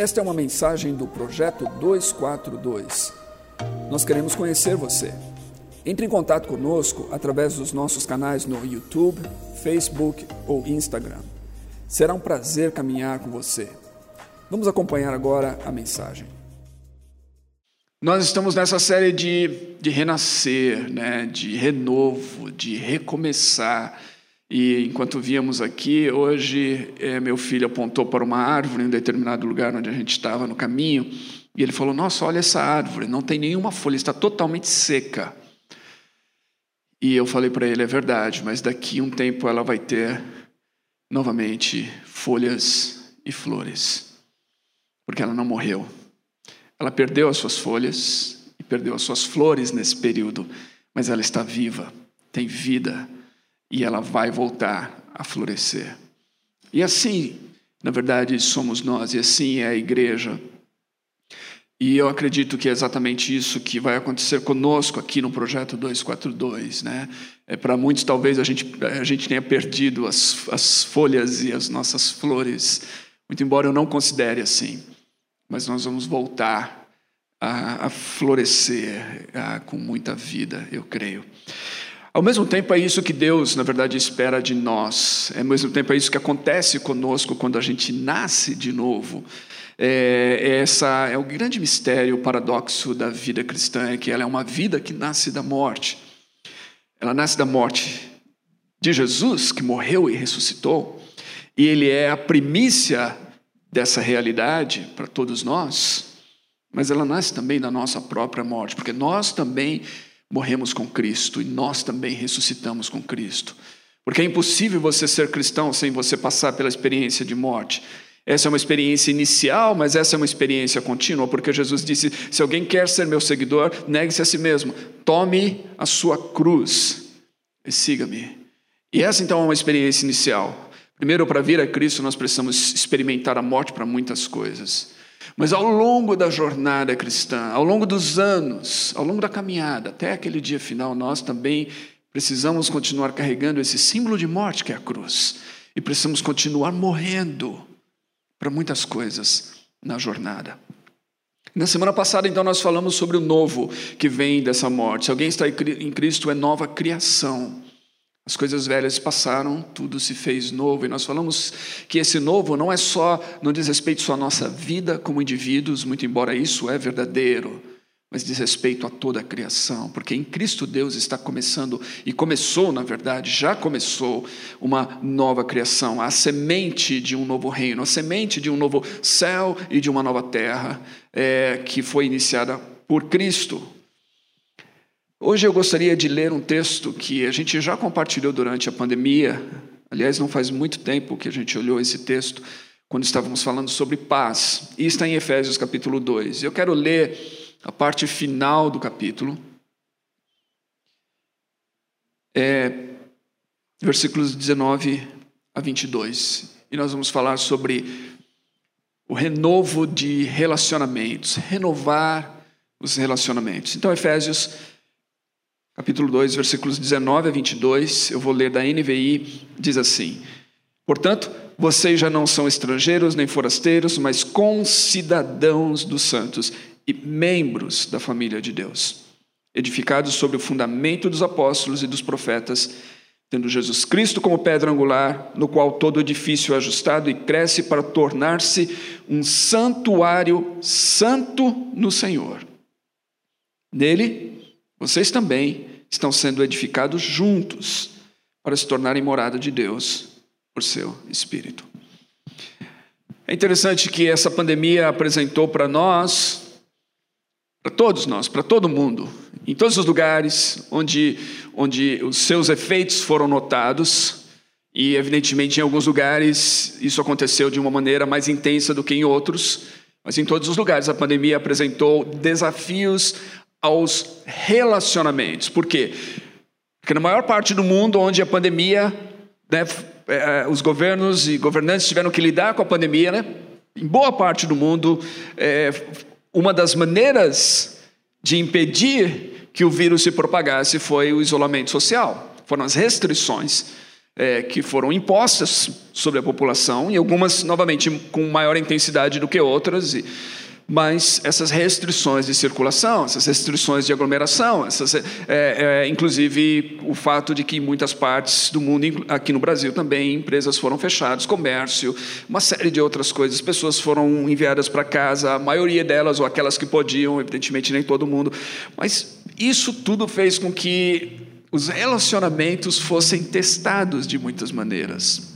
Esta é uma mensagem do Projeto 242. Nós queremos conhecer você. Entre em contato conosco através dos nossos canais no YouTube, Facebook ou Instagram. Será um prazer caminhar com você. Vamos acompanhar agora a mensagem. Nós estamos nessa série de, de renascer, né? de renovo, de recomeçar. E enquanto víamos aqui, hoje é, meu filho apontou para uma árvore em um determinado lugar onde a gente estava no caminho, e ele falou: Nossa, olha essa árvore, não tem nenhuma folha, está totalmente seca. E eu falei para ele: É verdade, mas daqui um tempo ela vai ter novamente folhas e flores, porque ela não morreu. Ela perdeu as suas folhas e perdeu as suas flores nesse período, mas ela está viva, tem vida e ela vai voltar a florescer. E assim, na verdade, somos nós, e assim é a igreja. E eu acredito que é exatamente isso que vai acontecer conosco aqui no projeto 242. Né? É, Para muitos, talvez a gente, a gente tenha perdido as, as folhas e as nossas flores, muito embora eu não considere assim. Mas nós vamos voltar a, a florescer a, com muita vida, eu creio. Ao mesmo tempo, é isso que Deus, na verdade, espera de nós. Ao mesmo tempo, é isso que acontece conosco quando a gente nasce de novo. É, essa é o grande mistério, o paradoxo da vida cristã, é que ela é uma vida que nasce da morte. Ela nasce da morte de Jesus, que morreu e ressuscitou, e ele é a primícia dessa realidade para todos nós, mas ela nasce também da nossa própria morte, porque nós também morremos com Cristo e nós também ressuscitamos com Cristo. Porque é impossível você ser cristão sem você passar pela experiência de morte. Essa é uma experiência inicial, mas essa é uma experiência contínua, porque Jesus disse: se alguém quer ser meu seguidor, negue-se a si mesmo, tome a sua cruz e siga-me. E essa então é uma experiência inicial. Primeiro, para vir a Cristo, nós precisamos experimentar a morte para muitas coisas. Mas ao longo da jornada cristã, ao longo dos anos, ao longo da caminhada, até aquele dia final, nós também precisamos continuar carregando esse símbolo de morte que é a cruz. E precisamos continuar morrendo para muitas coisas na jornada. Na semana passada, então, nós falamos sobre o novo que vem dessa morte. Se alguém está em Cristo, é nova criação. As coisas velhas passaram, tudo se fez novo, e nós falamos que esse novo não é só, não diz respeito só à nossa vida como indivíduos, muito embora isso é verdadeiro, mas diz respeito a toda a criação, porque em Cristo Deus está começando, e começou, na verdade, já começou uma nova criação, a semente de um novo reino, a semente de um novo céu e de uma nova terra, é, que foi iniciada por Cristo. Hoje eu gostaria de ler um texto que a gente já compartilhou durante a pandemia. Aliás, não faz muito tempo que a gente olhou esse texto, quando estávamos falando sobre paz. E está em Efésios capítulo 2. Eu quero ler a parte final do capítulo. É, versículos 19 a 22. E nós vamos falar sobre o renovo de relacionamentos, renovar os relacionamentos. Então, Efésios capítulo 2, versículos 19 a 22, eu vou ler da NVI, diz assim: Portanto, vocês já não são estrangeiros nem forasteiros, mas concidadãos dos santos e membros da família de Deus, edificados sobre o fundamento dos apóstolos e dos profetas, tendo Jesus Cristo como pedra angular, no qual todo edifício é ajustado e cresce para tornar-se um santuário santo no Senhor. Nele, vocês também estão sendo edificados juntos para se tornarem morada de Deus por seu Espírito. É interessante que essa pandemia apresentou para nós, para todos nós, para todo mundo, em todos os lugares onde, onde os seus efeitos foram notados, e evidentemente em alguns lugares isso aconteceu de uma maneira mais intensa do que em outros, mas em todos os lugares a pandemia apresentou desafios aos relacionamentos. Por quê? Porque na maior parte do mundo onde a pandemia, né, é, os governos e governantes tiveram que lidar com a pandemia, né, em boa parte do mundo, é, uma das maneiras de impedir que o vírus se propagasse foi o isolamento social, foram as restrições é, que foram impostas sobre a população, e algumas, novamente, com maior intensidade do que outras. E, mas essas restrições de circulação, essas restrições de aglomeração, essas, é, é, inclusive o fato de que em muitas partes do mundo, aqui no Brasil também, empresas foram fechadas, comércio, uma série de outras coisas, pessoas foram enviadas para casa, a maioria delas, ou aquelas que podiam, evidentemente nem todo mundo, mas isso tudo fez com que os relacionamentos fossem testados de muitas maneiras.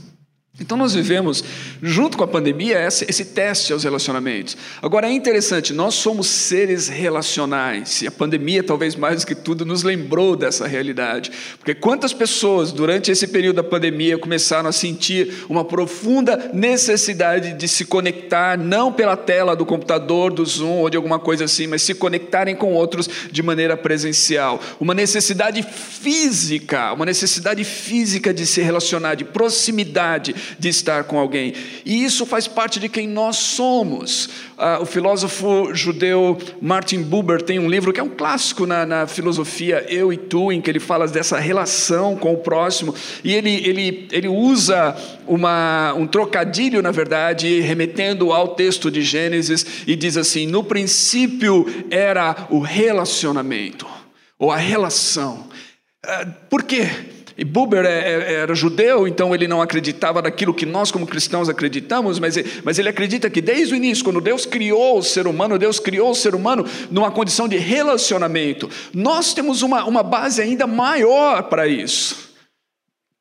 Então, nós vivemos, junto com a pandemia, esse, teste aos relacionamentos. Agora, é interessante, nós somos seres relacionais, e a pandemia, talvez mais do que tudo, nos lembrou dessa realidade. Porque quantas pessoas, durante esse período da pandemia, começaram a sentir uma profunda necessidade de se conectar, não pela tela do computador, do Zoom ou de alguma coisa assim, mas se conectarem com outros de maneira presencial. Uma necessidade física, uma necessidade física de se relacionar, de proximidade de estar com alguém. E isso faz parte de quem nós somos. Ah, o filósofo judeu Martin Buber tem um livro que é um clássico na, na, filosofia Eu e Tu, em que ele fala dessa relação com o próximo. E ele, ele, ele usa uma, um trocadilho, na verdade, remetendo ao texto de Gênesis, e diz assim: No princípio era o relacionamento, ou a relação. Ah, por quê? E Buber é, é, era judeu, então ele não acreditava naquilo que nós, como cristãos, acreditamos, mas, ele acredita que desde o início, quando Deus criou o ser humano, Deus criou o ser humano numa condição de relacionamento. Nós temos uma, uma base ainda maior para isso.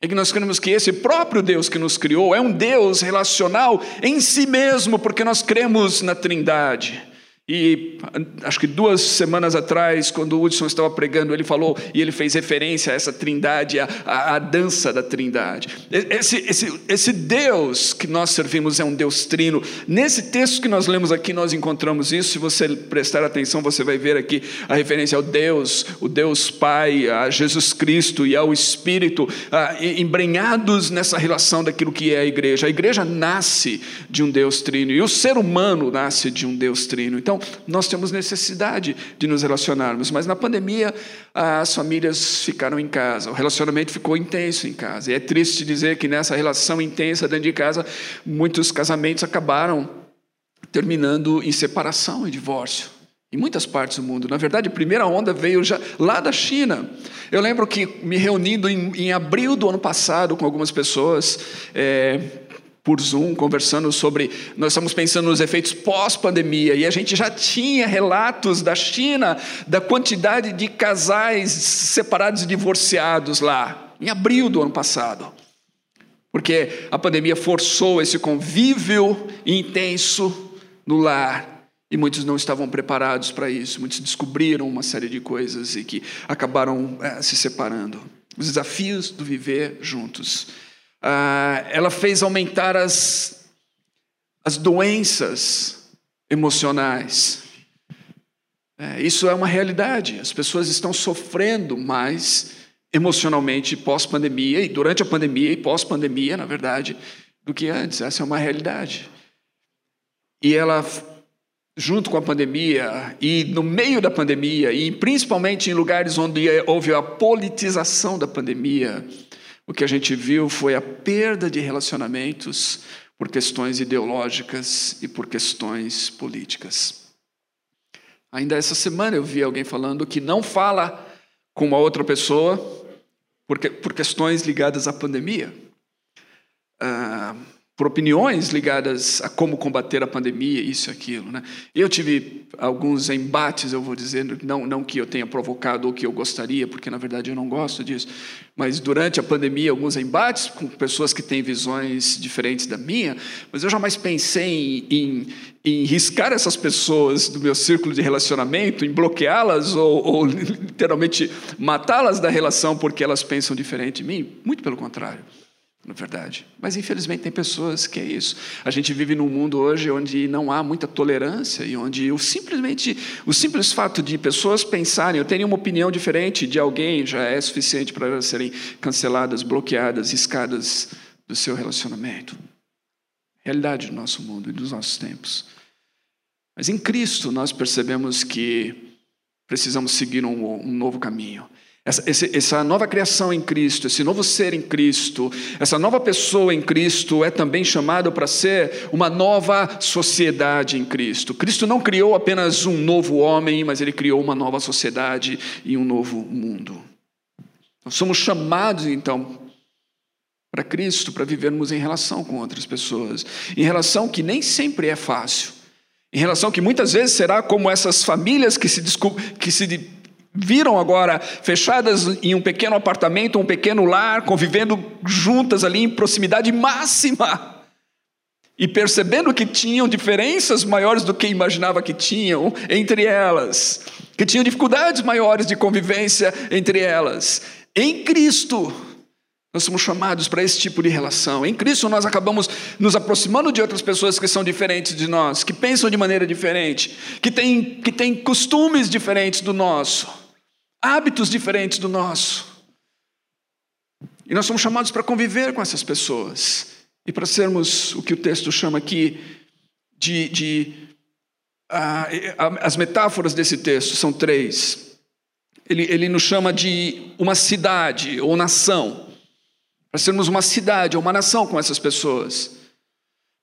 É que nós cremos que esse próprio Deus que nos criou é um Deus relacional em si mesmo, porque nós cremos na Trindade. E acho que duas semanas atrás, quando o Hudson estava pregando, ele falou e ele fez referência a essa trindade, a, a, a dança da trindade. Esse, esse, esse Deus que nós servimos é um Deus trino. Nesse texto que nós lemos aqui, nós encontramos isso. Se você prestar atenção, você vai ver aqui a referência ao Deus, o Deus Pai, a Jesus Cristo e ao Espírito, ah, embrenhados nessa relação daquilo que é a igreja. A igreja nasce de um Deus trino e o ser humano nasce de um Deus trino. Então, então, nós temos necessidade de nos relacionarmos, mas na pandemia as famílias ficaram em casa, o relacionamento ficou intenso em casa. E é triste dizer que nessa relação intensa dentro de casa, muitos casamentos acabaram terminando em separação e divórcio. Em muitas partes do mundo. Na verdade, a primeira onda veio já lá da China. Eu lembro que me reunindo em, em abril do ano passado com algumas pessoas, é, por Zoom, conversando sobre. Nós estamos pensando nos efeitos pós-pandemia, e a gente já tinha relatos da China da quantidade de casais separados e divorciados lá, em abril do ano passado. Porque a pandemia forçou esse convívio intenso no lar. E muitos não estavam preparados para isso, muitos descobriram uma série de coisas e que acabaram é, se separando. Os desafios do viver juntos ah, ela fez aumentar as, as doenças emocionais. É, isso é uma realidade. As pessoas estão sofrendo mais emocionalmente pós-pandemia e durante a pandemia e pós-pandemia, na verdade, do que antes. Essa é uma realidade. E ela, junto com a pandemia e no meio da pandemia e principalmente em lugares onde houve a politização da pandemia, o que a gente viu foi a perda de relacionamentos por questões ideológicas e por questões políticas. Ainda essa semana eu vi alguém falando que não fala com uma outra pessoa por, por questões ligadas à pandemia. Ah, por opiniões ligadas a como combater a pandemia, isso e aquilo. Né? Eu tive alguns embates, eu vou dizer, não, não que eu tenha provocado ou que eu gostaria, porque na verdade eu não gosto disso, mas durante a pandemia, alguns embates com pessoas que têm visões diferentes da minha, mas eu jamais pensei em, em, em riscar essas pessoas do meu círculo de relacionamento, em bloqueá-las ou, ou literalmente matá-las da relação porque elas pensam diferente de mim. Muito pelo contrário na verdade. Mas infelizmente tem pessoas que é isso. A gente vive num mundo hoje onde não há muita tolerância e onde o simplesmente o simples fato de pessoas pensarem, eu tenho uma opinião diferente de alguém já é suficiente para elas serem canceladas, bloqueadas, riscadas do seu relacionamento. Realidade do nosso mundo e dos nossos tempos. Mas em Cristo nós percebemos que precisamos seguir um, um novo caminho. Essa, essa, nova criação em Cristo, esse novo ser em Cristo, essa nova pessoa em Cristo é também chamado para ser uma nova sociedade em Cristo. Cristo não criou apenas um novo homem, mas ele criou uma nova sociedade e um novo mundo. Nós somos chamados, então, para Cristo, para vivermos em relação com outras pessoas, em relação que nem sempre é fácil, em relação que muitas vezes será como essas famílias que se, que se viram agora fechadas em um pequeno apartamento, um pequeno lar, convivendo juntas ali em proximidade máxima. E percebendo que tinham diferenças maiores do que imaginava que tinham entre elas, que tinham dificuldades maiores de convivência entre elas. Em Cristo, nós somos chamados para esse tipo de relação. Em Cristo, nós acabamos nos aproximando de outras pessoas que são diferentes de nós, que pensam de maneira diferente, que têm, que têm costumes diferentes do nosso hábitos diferentes do nosso. E nós somos chamados para conviver com essas pessoas e para sermos o que o texto chama aqui de. de uh, as metáforas desse texto são três. Ele, ele nos chama de uma cidade ou nação, para sermos uma cidade ou uma nação com essas pessoas,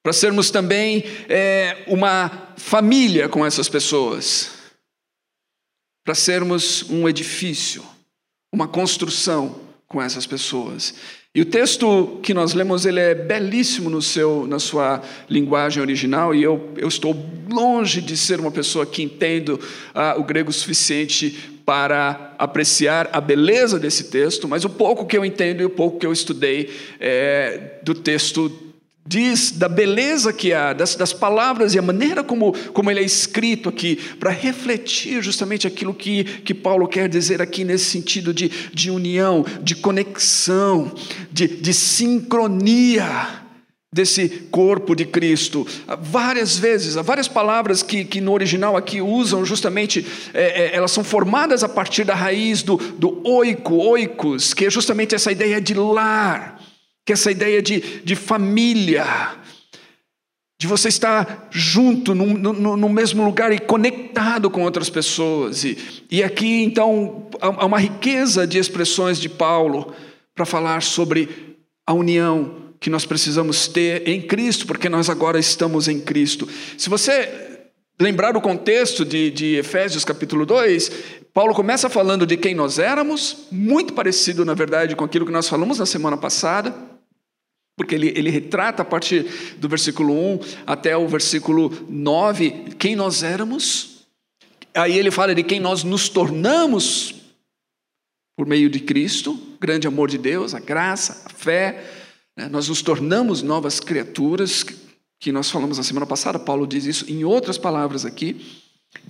para sermos também é, uma família com essas pessoas para sermos um edifício, uma construção com essas pessoas. E o texto que nós lemos ele é belíssimo no seu, na sua linguagem original, e eu, eu estou longe de ser uma pessoa que entendo ah, o grego suficiente para apreciar a beleza desse texto, mas o pouco que eu entendo e o pouco que eu estudei é, do texto diz da beleza que há, das, das, palavras e a maneira como, como ele é escrito aqui, para refletir justamente aquilo que, que Paulo quer dizer aqui nesse sentido de, de união, de conexão, de, de sincronia desse corpo de Cristo. Várias vezes, há várias palavras que, que no original aqui usam justamente, é, é, elas são formadas a partir da raiz do, do oiko, oikos, que é justamente essa ideia de lar que essa ideia de, de família, de você estar junto no, no, no, mesmo lugar e conectado com outras pessoas. E, e aqui, então, há uma riqueza de expressões de Paulo para falar sobre a união que nós precisamos ter em Cristo, porque nós agora estamos em Cristo. Se você lembrar o contexto de, de Efésios capítulo 2, Paulo começa falando de quem nós éramos, muito parecido, na verdade, com aquilo que nós falamos na semana passada, porque ele, ele retrata a partir do versículo 1 até o versículo 9 quem nós éramos. Aí ele fala de quem nós nos tornamos por meio de Cristo, grande amor de Deus, a graça, a fé. Né? Nós nos tornamos novas criaturas, que nós falamos na semana passada, Paulo diz isso em outras palavras aqui.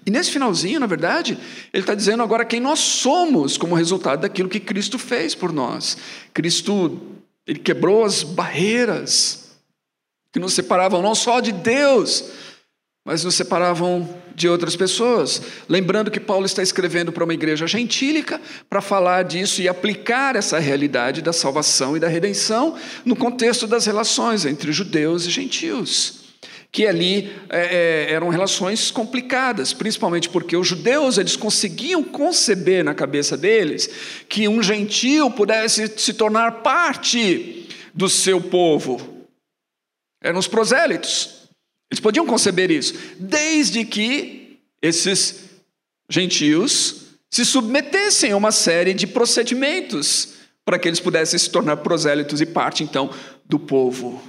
E nesse finalzinho, na verdade, ele está dizendo agora quem nós somos como resultado daquilo que Cristo fez por nós. Cristo, ele quebrou as barreiras que nos separavam não só de Deus, mas nos separavam de outras pessoas. Lembrando que Paulo está escrevendo para uma igreja gentílica para falar disso e aplicar essa realidade da salvação e da redenção no contexto das relações entre judeus e gentios. Que ali é, é eram relações complicadas, principalmente porque os judeus eles conseguiam conceber na cabeça deles que um gentio pudesse se tornar parte do seu povo. Eram os prosélitos. Eles podiam conceber isso, desde que esses gentios se submetessem a uma série de procedimentos para que eles pudessem se tornar prosélitos e parte então do povo.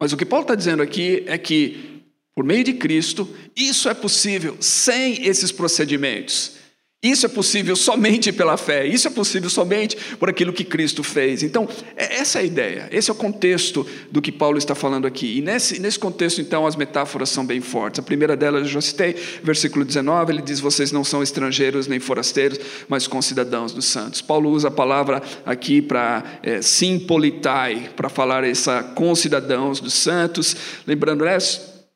Mas o que Paulo está dizendo aqui é que, por meio de Cristo, isso é possível sem esses procedimentos. Isso é possível somente pela fé, isso é possível somente por aquilo que Cristo fez. Então, é, essa é a ideia, esse é o contexto do que Paulo está falando aqui. E nesse, nesse contexto, então, as metáforas são bem fortes. A primeira delas eu já citei, versículo 19, ele diz: Vocês não são estrangeiros nem forasteiros, mas concidadãos dos santos. Paulo usa a palavra aqui para é, simpolitai, para falar essa concidadãos dos santos. Lembrando, né?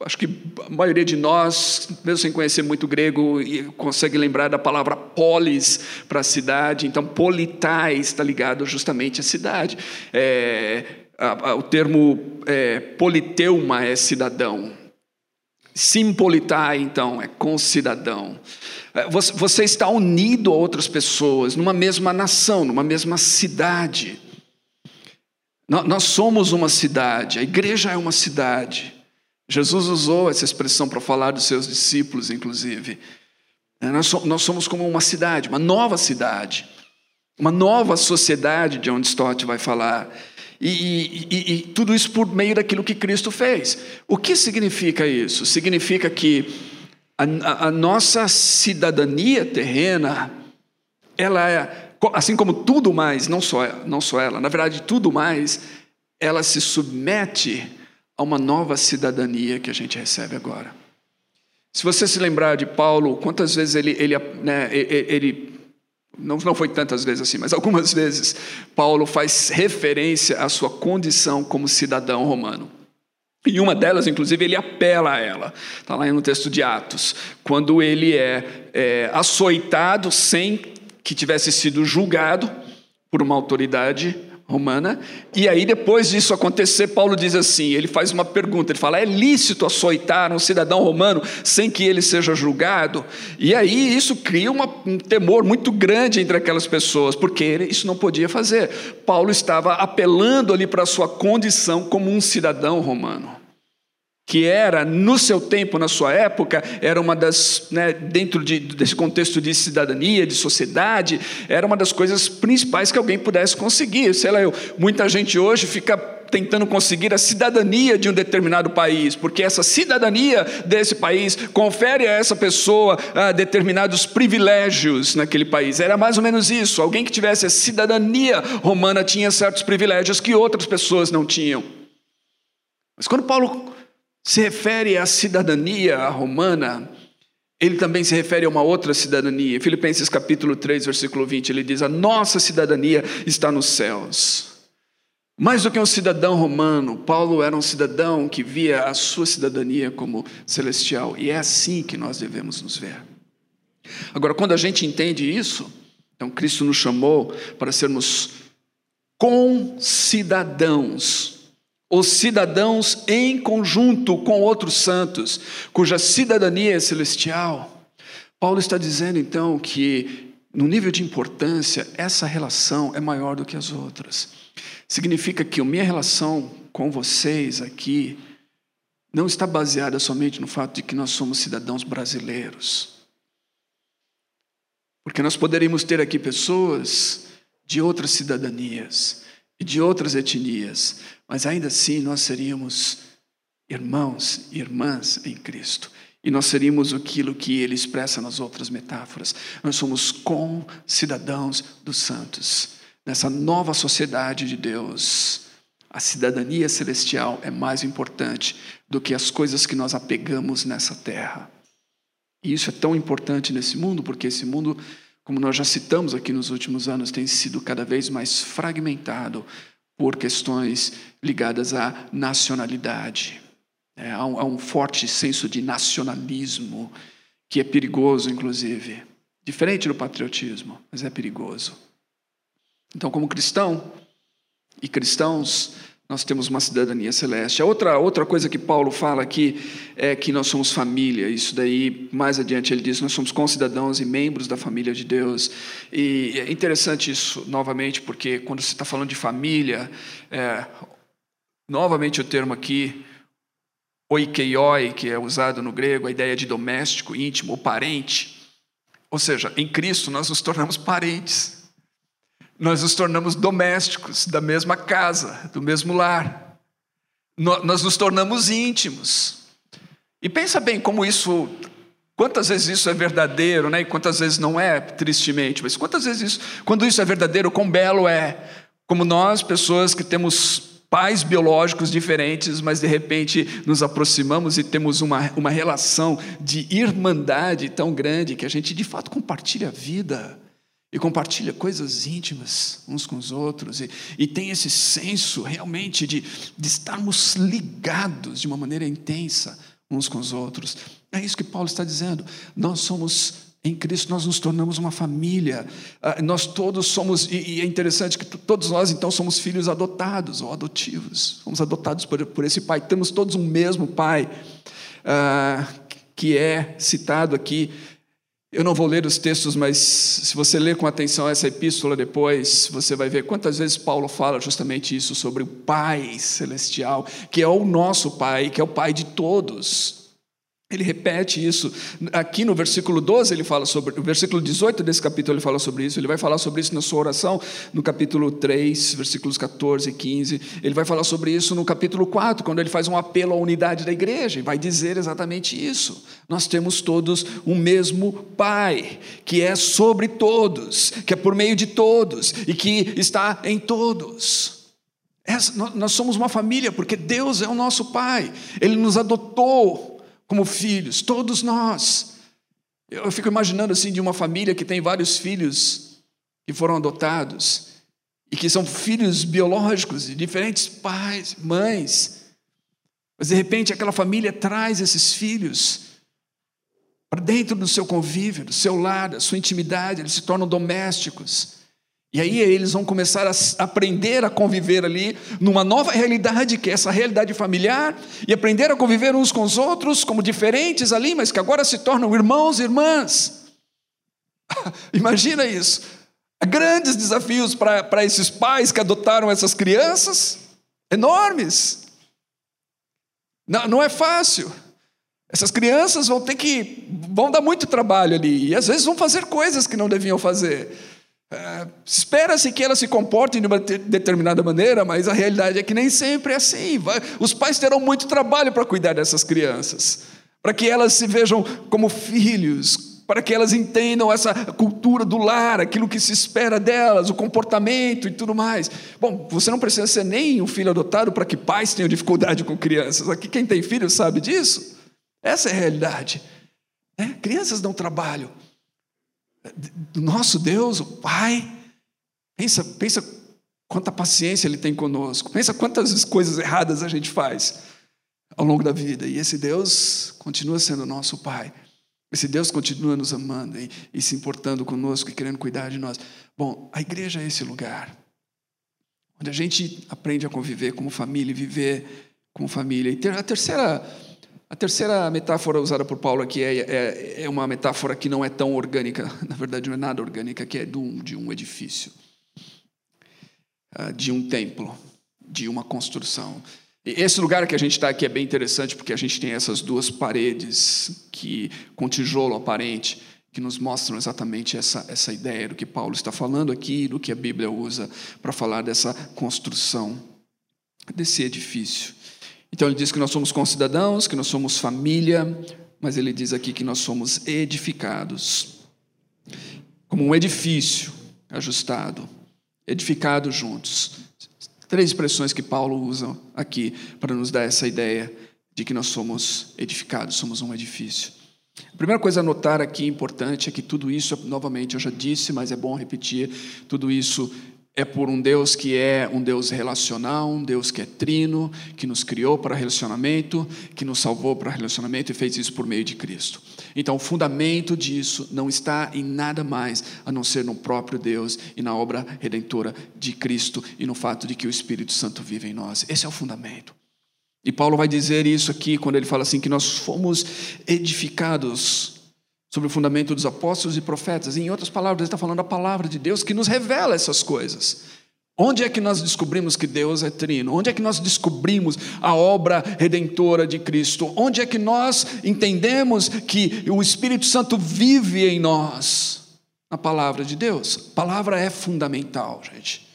Acho que a maioria de nós, mesmo sem conhecer muito grego, consegue lembrar da palavra polis para cidade. Então, politais está ligado justamente à cidade. É, a, a, o termo é, politeuma é cidadão. Simpolitai, então, é concidadão. É, você está unido a outras pessoas, numa mesma nação, numa mesma cidade. Nós somos uma cidade, a igreja é uma cidade. Jesus usou essa expressão para falar dos seus discípulos, inclusive. É, nós somos como uma cidade, uma nova cidade, uma nova sociedade, de onde Stott vai falar. E, e, e, tudo isso por meio daquilo que Cristo fez. O que significa isso? Significa que a, a nossa cidadania terrena, ela é, assim como tudo mais, não só, não só ela, na verdade, tudo mais, ela se submete a uma nova cidadania que a gente recebe agora. Se você se lembrar de Paulo, quantas vezes ele, ele, né, ele não, não foi tantas vezes assim, mas algumas vezes, Paulo faz referência à sua condição como cidadão romano. E uma delas, inclusive, ele apela a ela. Está lá no texto de Atos. Quando ele é, é açoitado sem que tivesse sido julgado por uma autoridade romana. E aí, depois disso acontecer, Paulo diz assim: ele faz uma pergunta, ele fala: é lícito açoitar um cidadão romano sem que ele seja julgado? E aí isso cria uma, um temor muito grande entre aquelas pessoas, porque ele, isso não podia fazer. Paulo estava apelando ali para a sua condição como um cidadão romano que era, no seu tempo, na sua época, era uma das, né, dentro de, desse contexto de cidadania, de sociedade, era uma das coisas principais que alguém pudesse conseguir. Sei lá, eu, muita gente hoje fica tentando conseguir a cidadania de um determinado país, porque essa cidadania desse país confere a essa pessoa ah, determinados privilégios naquele país. Era mais ou menos isso. Alguém que tivesse a cidadania romana tinha certos privilégios que outras pessoas não tinham. Mas quando Paulo se refere à cidadania romana, ele também se refere a uma outra cidadania. Filipenses capítulo 3, versículo 20, ele diz: "A nossa cidadania está nos céus". Mais do que um cidadão romano, Paulo era um cidadão que via a sua cidadania como celestial, e é assim que nós devemos nos ver. Agora, quando a gente entende isso, então Cristo nos chamou para sermos concidadãos os cidadãos em conjunto com outros santos, cuja cidadania é celestial. Paulo está dizendo então que, no nível de importância, essa relação é maior do que as outras. Significa que a minha relação com vocês aqui não está baseada somente no fato de que nós somos cidadãos brasileiros. Porque nós poderíamos ter aqui pessoas de outras cidadanias e de outras etnias, mas ainda assim nós seríamos irmãos e irmãs em Cristo. E nós seríamos aquilo que ele expressa nas outras metáforas. Nós somos com-cidadãos dos santos. Nessa nova sociedade de Deus, a cidadania celestial é mais importante do que as coisas que nós apegamos nessa terra. E isso é tão importante nesse mundo, porque esse mundo, como nós já citamos aqui nos últimos anos, tem sido cada vez mais fragmentado por questões ligadas à nacionalidade. É, há, um, há um forte senso de nacionalismo que é perigoso, inclusive. Diferente do patriotismo, mas é perigoso. Então, como cristão e cristãos, nós temos uma cidadania celeste. A outra, outra coisa que Paulo fala aqui é que nós somos família. Isso daí, mais adiante, ele diz: nós somos concidadãos e membros da família de Deus. E é interessante isso, novamente, porque quando você está falando de família, é, novamente o termo aqui, oikeioi, que é usado no grego, a ideia de doméstico, íntimo parente. Ou seja, em Cristo nós nos tornamos parentes nós nos tornamos domésticos da mesma casa, do mesmo lar. Nós nos tornamos íntimos. E pensa bem como isso, quantas vezes isso é verdadeiro, né? E quantas vezes não é, tristemente. Mas quantas vezes isso, quando isso é verdadeiro, quão belo é. Como nós, pessoas que temos pais biológicos diferentes, mas de repente nos aproximamos e temos uma, uma relação de irmandade tão grande que a gente de fato compartilha a vida e compartilha coisas íntimas uns com os outros, e, e tem esse senso realmente de, de estarmos ligados de uma maneira intensa uns com os outros. É isso que Paulo está dizendo. Nós somos em Cristo nós nos tornamos uma família, ah, nós todos somos, e é interessante que todos nós então somos filhos adotados ou adotivos, somos adotados por, por esse Pai, temos todos um mesmo Pai. uh, que é citado aqui. Eu não vou ler os textos, mas se você ler com atenção essa epístola depois, você vai ver quantas vezes Paulo fala justamente isso sobre o Pai Celestial, que é o nosso Pai, que é o Pai de todos. Ele repete isso. Aqui no versículo 12 ele fala sobre, no versículo 18 desse capítulo ele fala sobre isso, ele vai falar sobre isso na sua oração, no capítulo 3, versículos 14 e 15. Ele vai falar sobre isso no capítulo 4, quando ele faz um apelo à unidade da igreja, e vai dizer exatamente isso. Nós temos todos o mesmo Pai, que é sobre todos, que é por meio de todos e que está em todos. Essa, nós somos uma família porque Deus é o nosso Pai, Ele nos adotou como filhos, todos nós. Eu fico imaginando assim de uma família que tem vários filhos que foram adotados e que são filhos biológicos de diferentes pais, mães. Mas de repente aquela família traz esses filhos para dentro do seu convívio, do seu lar, da sua intimidade, eles se tornam domésticos. E aí eles vão começar a aprender a conviver ali numa nova realidade, que é essa realidade familiar, e aprender a conviver uns com os outros como diferentes ali, mas que agora se tornam irmãos e irmãs. Imagina isso. Grandes desafios para esses pais que adotaram essas crianças, enormes. Não, não é fácil. Essas crianças vão ter que, vão dar muito trabalho ali, e às vezes vão fazer coisas que não deviam fazer. É, espera-se que elas se comportem de uma determinada maneira, mas a realidade é que nem sempre é assim. Os pais terão muito trabalho para cuidar dessas crianças, para que elas se vejam como filhos, para que elas entendam essa cultura do lar, aquilo que se espera delas, o comportamento e tudo mais. Bom, você não precisa ser nem um filho adotado para que pais tenham dificuldade com crianças. Aqui quem tem filho sabe disso. Essa é a realidade. É, crianças dão trabalho do nosso Deus, o Pai. Pensa, pensa quanta paciência Ele tem conosco. Pensa quantas coisas erradas a gente faz ao longo da vida. E esse Deus continua sendo nosso Pai. Esse Deus continua nos amando e, e se importando conosco e querendo cuidar de nós. Bom, a igreja é esse lugar onde a gente aprende a conviver como família e viver como família. E ter, a terceira a terceira metáfora usada por Paulo aqui é, é, é, uma metáfora que não é tão orgânica, na verdade não é nada orgânica, que é de um, de um edifício, ah, de um templo, de uma construção. E esse lugar que a gente está aqui é bem interessante porque a gente tem essas duas paredes que com tijolo aparente que nos mostram exatamente essa, essa ideia do que Paulo está falando aqui, do que a Bíblia usa para falar dessa construção, desse edifício. Então ele diz que nós somos concidadãos, que nós somos família, mas ele diz aqui que nós somos edificados como um edifício ajustado, edificado juntos. Três expressões que Paulo usa aqui para nos dar essa ideia de que nós somos edificados, somos um edifício. A primeira coisa a notar aqui importante é que tudo isso, novamente, eu já disse, mas é bom repetir, tudo isso é por um Deus que é um Deus relacional, um Deus que é trino, que nos criou para relacionamento, que nos salvou para relacionamento e fez isso por meio de Cristo. Então, o fundamento disso não está em nada mais a não ser no próprio Deus e na obra redentora de Cristo e no fato de que o Espírito Santo vive em nós. Esse é o fundamento. E Paulo vai dizer isso aqui quando ele fala assim que nós fomos edificados sobre o fundamento dos apóstolos e profetas. Em outras palavras, ele está falando da palavra de Deus que nos revela essas coisas. Onde é que nós descobrimos que Deus é trino? Onde é que nós descobrimos a obra redentora de Cristo? Onde é que nós entendemos que o Espírito Santo vive em nós? Na palavra de Deus. A palavra é fundamental, gente.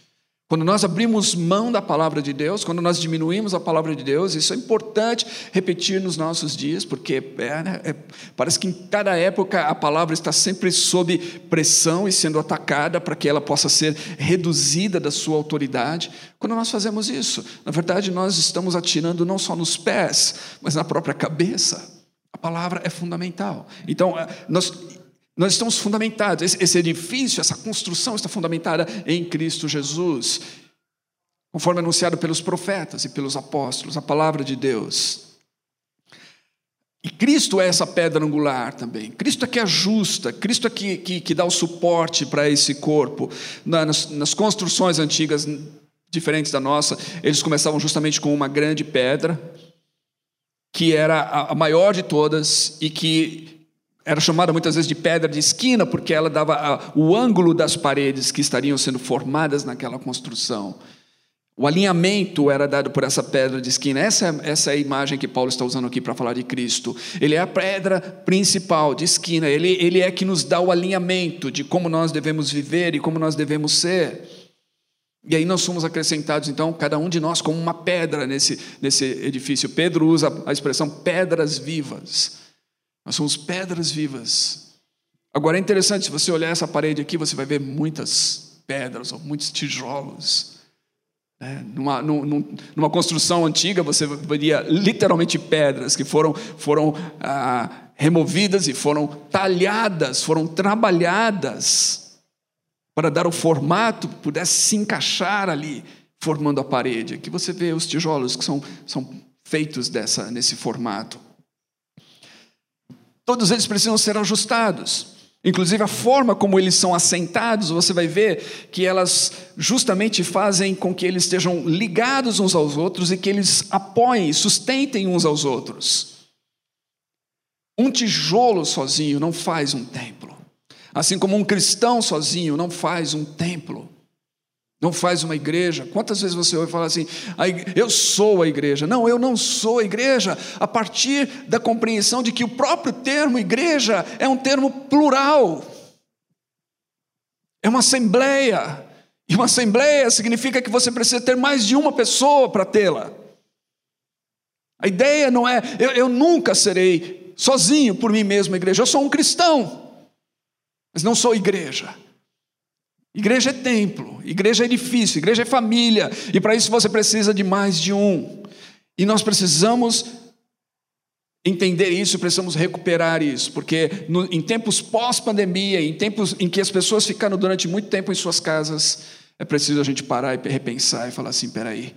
Quando nós abrimos mão da palavra de Deus, quando nós diminuímos a palavra de Deus, isso é importante repetir nos nossos dias, porque é, né, é, parece que em cada época a palavra está sempre sob pressão e sendo atacada para que ela possa ser reduzida da sua autoridade. Quando nós fazemos isso, na verdade nós estamos atirando não só nos pés, mas na própria cabeça. A palavra é fundamental. Então, nós nós estamos fundamentados, esse, edifício, essa construção está fundamentada em Cristo Jesus, conforme anunciado pelos profetas e pelos apóstolos, a palavra de Deus. E Cristo é essa pedra angular também. Cristo é que ajusta, Cristo é que, que, que dá o suporte para esse corpo. Nas, nas construções antigas, diferentes da nossa, eles começavam justamente com uma grande pedra, que era a maior de todas e que era chamada muitas vezes de pedra de esquina, porque ela dava o ângulo das paredes que estariam sendo formadas naquela construção. O alinhamento era dado por essa pedra de esquina. Essa, essa é a imagem que Paulo está usando aqui para falar de Cristo. Ele é a pedra principal de esquina. Ele, ele é que nos dá o alinhamento de como nós devemos viver e como nós devemos ser. E aí nós somos acrescentados, então, cada um de nós como uma pedra nesse, nesse edifício. Pedro usa a expressão pedras vivas. Nós somos pedras vivas. Agora é interessante, se você olhar essa parede aqui, você vai ver muitas pedras ou muitos tijolos. É, numa, numa, construção antiga, você veria literalmente pedras que foram, foram ah, removidas e foram talhadas, foram trabalhadas para dar o formato pudesse se encaixar ali, formando a parede. Aqui você vê os tijolos que são, são feitos dessa, nesse formato. Todos eles precisam ser ajustados. Inclusive, a forma como eles são assentados, você vai ver que elas justamente fazem com que eles estejam ligados uns aos outros e que eles apoiem, sustentem uns aos outros. Um tijolo sozinho não faz um templo, assim como um cristão sozinho não faz um templo. Não faz uma igreja. Quantas vezes você ouve falar assim, eu sou a igreja? Não, eu não sou a igreja. A partir da compreensão de que o próprio termo igreja é um termo plural. É uma assembleia. E uma assembleia significa que você precisa ter mais de uma pessoa para tê-la. A ideia não é, eu, eu nunca serei sozinho por mim mesmo igreja. Eu sou um cristão, mas não sou igreja. Igreja é templo, igreja é edifício, igreja é família, e para isso você precisa de mais de um. E nós precisamos entender isso, precisamos recuperar isso, porque no, em tempos pós-pandemia, em tempos em que as pessoas ficaram durante muito tempo em suas casas, é preciso a gente parar e repensar e falar assim: peraí,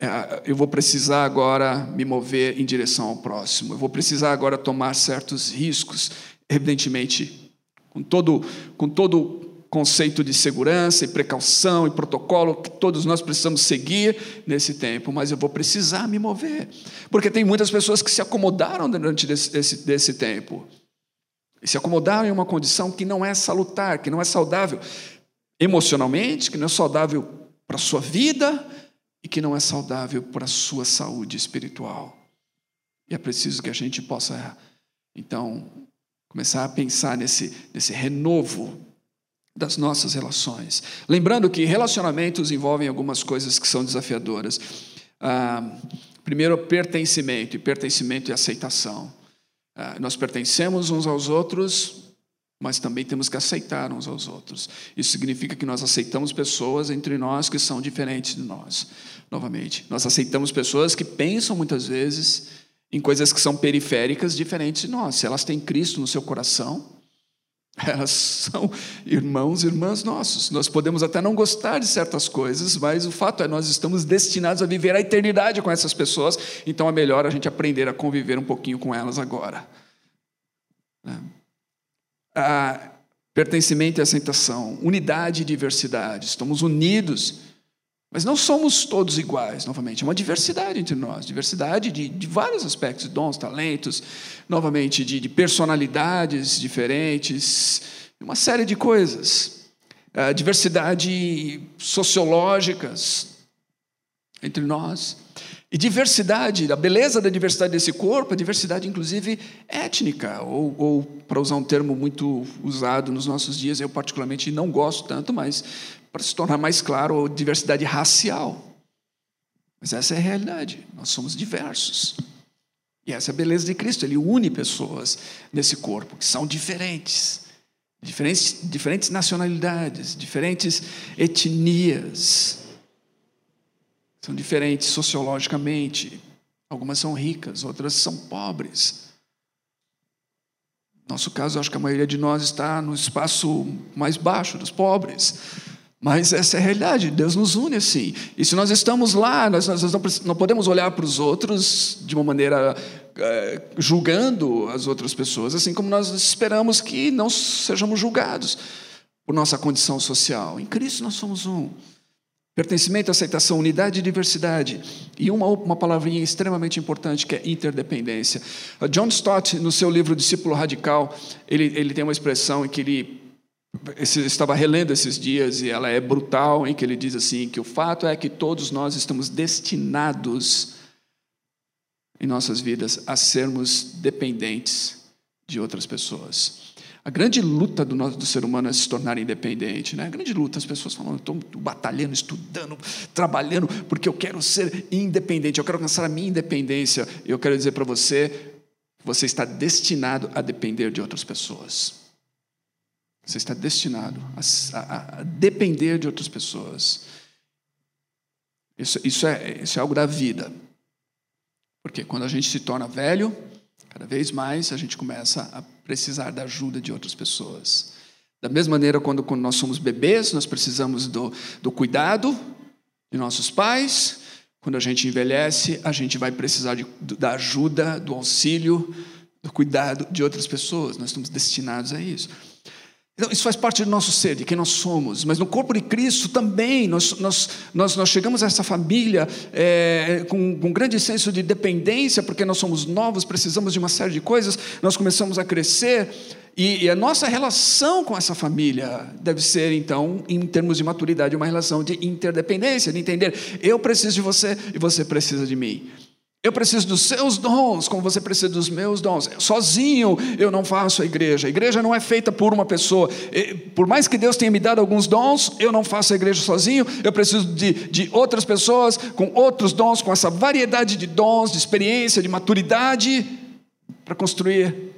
é, eu vou precisar agora me mover em direção ao próximo, eu vou precisar agora tomar certos riscos, evidentemente, com todo, com todo conceito de segurança e precaução e protocolo que todos nós precisamos seguir nesse tempo, mas eu vou precisar me mover, porque tem muitas pessoas que se acomodaram durante desse, desse, desse tempo e se acomodaram em uma condição que não é salutar, que não é saudável emocionalmente, que não é saudável para a sua vida e que não é saudável para a sua saúde espiritual. E é preciso que a gente possa, então, começar a pensar nesse, nesse renovo das nossas relações. Lembrando que relacionamentos envolvem algumas coisas que são desafiadoras. Ah, primeiro, pertencimento, e pertencimento e aceitação. Ah, nós pertencemos uns aos outros, mas também temos que aceitar uns aos outros. Isso significa que nós aceitamos pessoas entre nós que são diferentes de nós. Novamente, nós aceitamos pessoas que pensam muitas vezes em coisas que são periféricas diferentes de nós. Se elas têm Cristo no seu coração, elas são irmãos e irmãs nossos. Nós podemos até não gostar de certas coisas, mas o fato é nós estamos destinados a viver a eternidade com essas pessoas, então é melhor a gente aprender a conviver um pouquinho com elas agora. Né? Ah, pertencimento e aceitação, unidade e diversidade. Estamos unidos mas não somos todos iguais, novamente. É uma diversidade entre nós diversidade de, de vários aspectos, dons, talentos, novamente, de, de personalidades diferentes, uma série de coisas. Uh, diversidade sociológicas entre nós. E diversidade, a beleza da diversidade desse corpo, a diversidade, inclusive, étnica, ou, ou, para usar um termo muito usado nos nossos dias, eu particularmente não gosto tanto, mas para se tornar mais claro, a diversidade racial. Mas essa é a realidade, nós somos diversos. E essa é a beleza de Cristo, ele une pessoas nesse corpo que são diferentes, diferentes, diferentes nacionalidades, diferentes etnias, são diferentes sociologicamente. Algumas são ricas, outras são pobres. No nosso caso, acho que a maioria de nós está no espaço mais baixo dos pobres. Mas essa é a realidade, Deus nos une assim. E se nós estamos lá, nós, nós não, podemos olhar para os outros de uma maneira é, julgando as outras pessoas, assim como nós esperamos que não sejamos julgados por nossa condição social. Em Cristo nós somos um. Pertencimento, aceitação, unidade e diversidade. E uma, uma palavrinha extremamente importante que é interdependência. John Stott, no seu livro Discípulo Radical, ele, ele tem uma expressão em que ele esse, estava relendo esses dias e ela é brutal, em que ele diz assim: que o fato é que todos nós estamos destinados em nossas vidas a sermos dependentes de outras pessoas. A grande luta do, nosso, do ser humano é se tornar independente. Né? A grande luta, as pessoas falam, estou batalhando, estudando, trabalhando, porque eu quero ser independente, eu quero alcançar a minha independência. Eu quero dizer para você, você está destinado a depender de outras pessoas. Você está destinado a, a, a depender de outras pessoas. Isso, isso, é, isso é algo da vida. Porque quando a gente se torna velho, cada vez mais a gente começa a precisar da ajuda de outras pessoas. Da mesma maneira, quando, quando nós somos bebês, nós precisamos do, do cuidado de nossos pais. Quando a gente envelhece, a gente vai precisar de, da ajuda, do auxílio, do cuidado de outras pessoas. Nós estamos destinados a isso. Então, isso faz parte do nosso ser, de quem nós somos, mas no corpo de Cristo também, nós, nós, nós, nós chegamos a essa família é, com, com um grande senso de dependência, porque nós somos novos, precisamos de uma série de coisas, nós começamos a crescer, e, e a nossa relação com essa família deve ser, então, em termos de maturidade, uma relação de interdependência, de entender, eu preciso de você e você precisa de mim. Eu preciso dos seus dons, como você precisa dos meus dons. Sozinho eu não faço a igreja. A igreja não é feita por uma pessoa. Por mais que Deus tenha me dado alguns dons, eu não faço a igreja sozinho. Eu preciso de, de outras pessoas com outros dons, com essa variedade de dons, de experiência, de maturidade, para construir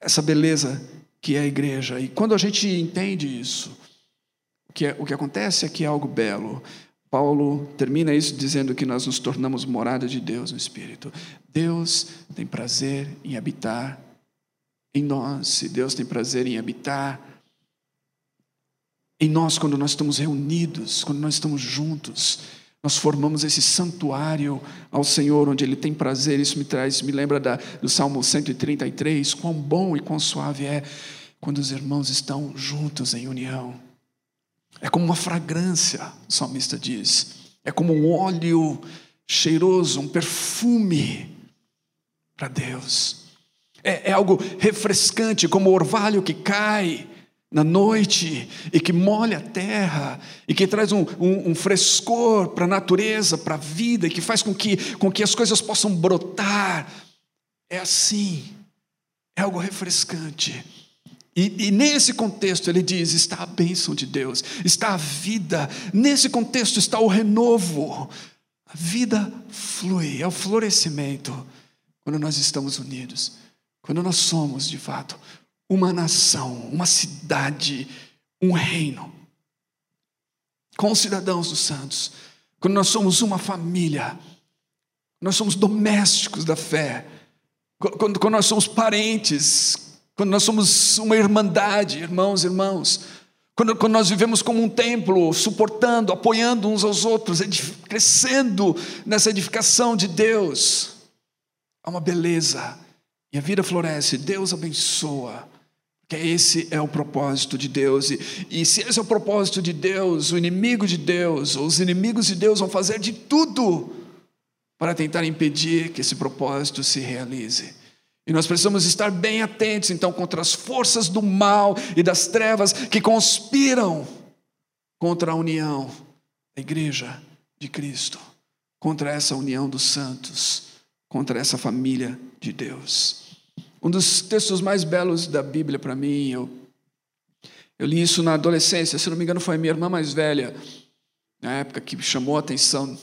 essa beleza que é a igreja. E quando a gente entende isso, que, é, o que acontece é que é algo belo. Paulo termina isso dizendo que nós nos tornamos morada de Deus no Espírito. Deus tem prazer em habitar em nós, e Deus tem prazer em habitar em nós quando nós estamos reunidos, quando nós estamos juntos. Nós formamos esse santuário ao Senhor, onde Ele tem prazer. Isso me traz, me lembra da, do Salmo 133, quão bom e quão suave é quando os irmãos estão juntos em união. É como uma fragrância, o salmista diz. É como um óleo cheiroso, um perfume para Deus. É, é, algo refrescante, como o orvalho que cai na noite e que molha a terra e que traz um, um, um frescor para a natureza, para a vida e que faz com que, com que as coisas possam brotar. É assim, é algo refrescante. E, e, nesse contexto ele diz: está a bênção de Deus, está a vida, nesse contexto está o renovo. A vida flui, é o florescimento. Quando nós estamos unidos, quando nós somos de fato uma nação, uma cidade, um reino, com os cidadãos dos santos, quando nós somos uma família, nós somos domésticos da fé, quando, quando nós somos parentes, quando nós somos uma irmandade, irmãos e irmãos, quando, quando, nós vivemos como um templo, suportando, apoiando uns aos outros, crescendo nessa edificação de Deus, há uma beleza, e a vida floresce, Deus abençoa, porque esse é o propósito de Deus, e, e se esse é o propósito de Deus, o inimigo de Deus, ou os inimigos de Deus vão fazer de tudo para tentar impedir que esse propósito se realize. E nós precisamos estar bem atentos, então, contra as forças do mal e das trevas que conspiram contra a união da igreja de Cristo, contra essa união dos santos, contra essa família de Deus. Um dos textos mais belos da Bíblia para mim, eu, eu li isso na adolescência, se não me engano, foi minha irmã mais velha, na época, que chamou a atenção,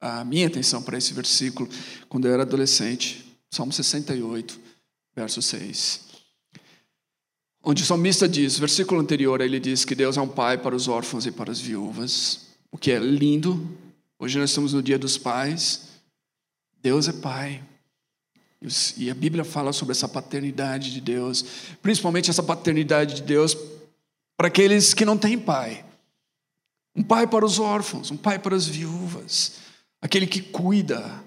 a minha atenção para esse versículo, quando eu era adolescente. Salmo 68, verso 6. Onde o salmista diz, versículo anterior, ele diz que Deus é um pai para os órfãos e para as viúvas, o que é lindo. Hoje nós estamos no dia dos pais. Deus é pai. E a Bíblia fala sobre essa paternidade de Deus, principalmente essa paternidade de Deus para aqueles que não têm pai. Um pai para os órfãos, um pai para as viúvas, aquele que cuida,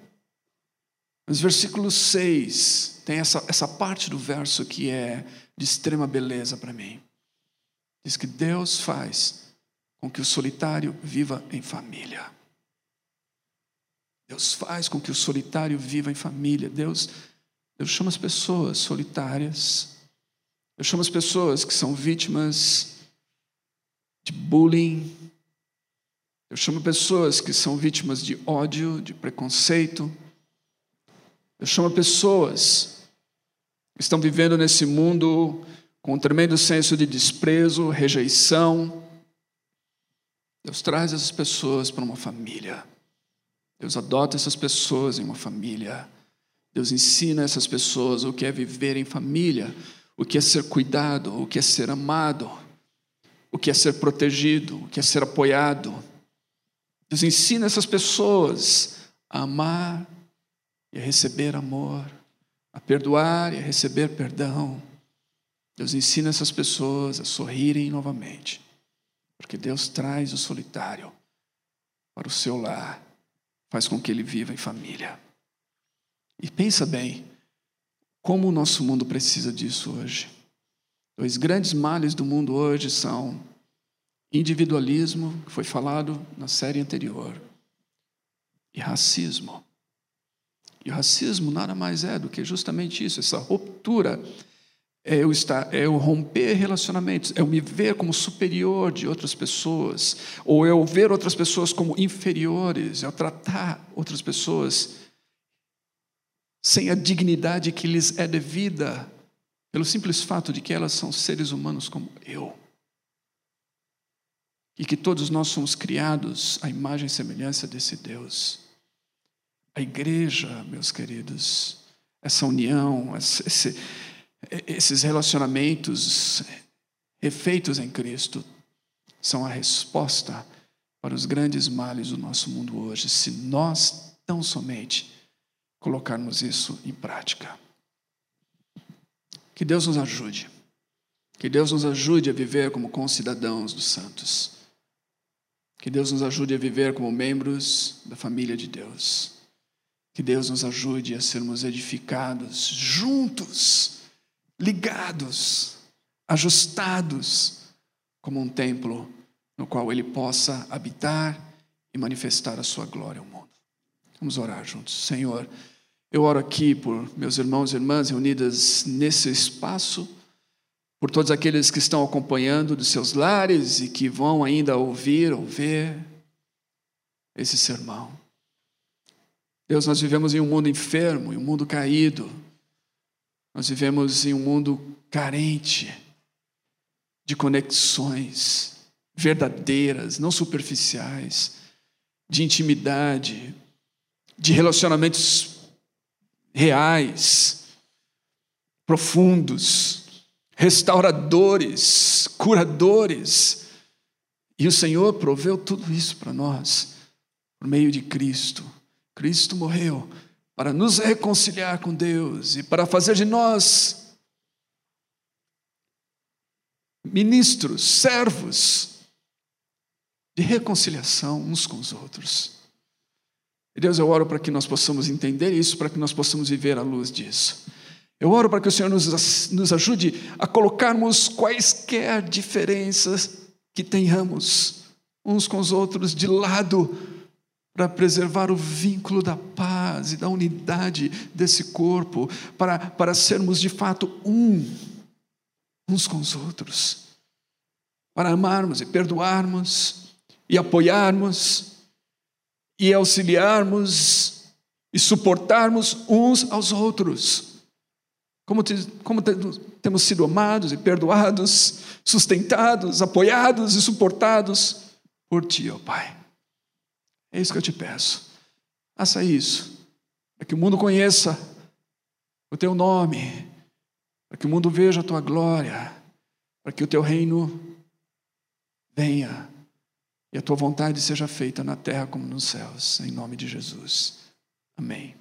mas versículo 6 tem essa, essa parte do verso que é de extrema beleza para mim. Diz que Deus faz com que o solitário viva em família. Deus faz com que o solitário viva em família. Deus, Deus chama as pessoas solitárias. Deus chama as pessoas que são vítimas de bullying. Eu chamo pessoas que são vítimas de ódio, de preconceito. Eu chamo pessoas que estão vivendo nesse mundo com um tremendo senso de desprezo, rejeição. Deus traz essas pessoas para uma família. Deus adota essas pessoas em uma família. Deus ensina essas pessoas o que é viver em família, o que é ser cuidado, o que é ser amado, o que é ser protegido, o que é ser apoiado. Deus ensina essas pessoas a amar e a receber amor, a perdoar e a receber perdão. Deus ensina essas pessoas a sorrirem novamente, porque Deus traz o solitário para o seu lar faz com que ele viva em família. E pensa bem, como o nosso mundo precisa disso hoje. Dois grandes males do mundo hoje são individualismo, que foi falado na série anterior, e racismo. E o racismo nada mais é do que justamente isso, essa ruptura é eu, estar, é eu romper relacionamentos, é eu me ver como superior de outras pessoas, ou eu ver outras pessoas como inferiores, é eu tratar outras pessoas sem a dignidade que lhes é devida, pelo simples fato de que elas são seres humanos como eu. E que todos nós somos criados à imagem e semelhança desse Deus. A igreja, meus queridos, essa união, esse, esses relacionamentos refeitos em Cristo são a resposta para os grandes males do nosso mundo hoje, se nós tão somente colocarmos isso em prática. Que Deus nos ajude. Que Deus nos ajude a viver como concidadãos dos santos. Que Deus nos ajude a viver como membros da família de Deus. Que Deus nos ajude a sermos edificados juntos ligados, ajustados, como um templo no qual ele possa habitar e manifestar a sua glória ao mundo. Vamos orar juntos. Senhor, eu oro aqui por meus irmãos e irmãs reunidas nesse espaço, por todos aqueles que estão acompanhando dos seus lares e que vão ainda ouvir ou ver esse sermão. Deus, nós vivemos em um mundo enfermo, em um mundo caído, nós vivemos em um mundo carente de conexões verdadeiras, não superficiais, de intimidade, de relacionamentos reais, profundos, restauradores, curadores. E o Senhor proveu tudo isso para nós por meio de Cristo. Cristo morreu para nos reconciliar com Deus e para fazer de nós ministros, servos de reconciliação uns com os outros. Deus, eu oro para que nós possamos entender isso, para que nós possamos viver à luz disso. Eu oro para que o Senhor nos, nos ajude a colocarmos quaisquer diferenças que tenhamos uns com os outros de lado para preservar o vínculo da paz e da unidade desse corpo, para, para sermos de fato um, uns com os outros, para amarmos e perdoarmos e apoiarmos e auxiliarmos e suportarmos uns aos outros. Como, te, como te, temos sido amados e perdoados, sustentados, apoiados e suportados por Ti, ó Pai. É isso que eu te peço. Faça isso. Para que o mundo conheça o teu nome. Para que o mundo veja a tua glória. Para que o teu reino venha. E a tua vontade seja feita na terra como nos céus. Em nome de Jesus. Amém.